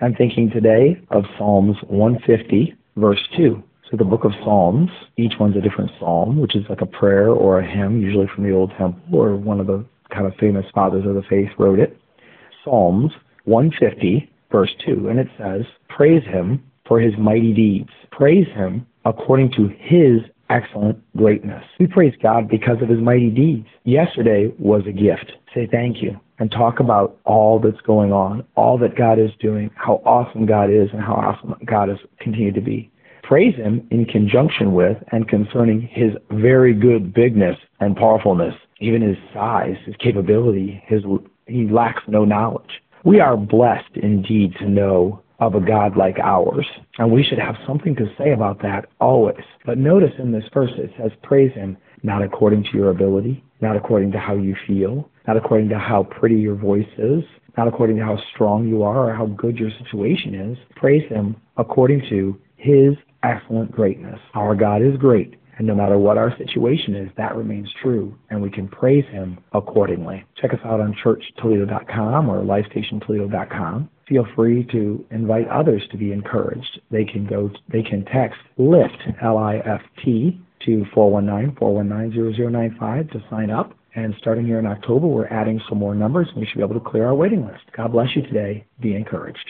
I'm thinking today of Psalms 150, verse 2. So the book of Psalms, each one's a different psalm, which is like a prayer or a hymn, usually from the Old Temple, or one of the kind of famous fathers of the faith wrote it. Psalms 150, verse 2, and it says, Praise him for his mighty deeds. Praise him according to his excellent greatness. We praise God because of his mighty deeds. Yesterday was a gift. Say thank you and talk about all that's going on, all that God is doing, how awesome God is, and how awesome God has continued to be. Praise him in conjunction with and concerning his very good bigness and powerfulness, even his size, his capability, his he lacks no knowledge. We are blessed indeed to know of a God like ours. And we should have something to say about that always. But notice in this verse it says, Praise Him not according to your ability, not according to how you feel, not according to how pretty your voice is, not according to how strong you are or how good your situation is. Praise Him according to His excellent greatness. Our God is great. And no matter what our situation is, that remains true, and we can praise Him accordingly. Check us out on churchtoledo.com or lifestationtoledo.com. Feel free to invite others to be encouraged. They can go, they can text LIFT, L-I-F-T, to 419-419-0095 to sign up. And starting here in October, we're adding some more numbers, and we should be able to clear our waiting list. God bless you today. Be encouraged.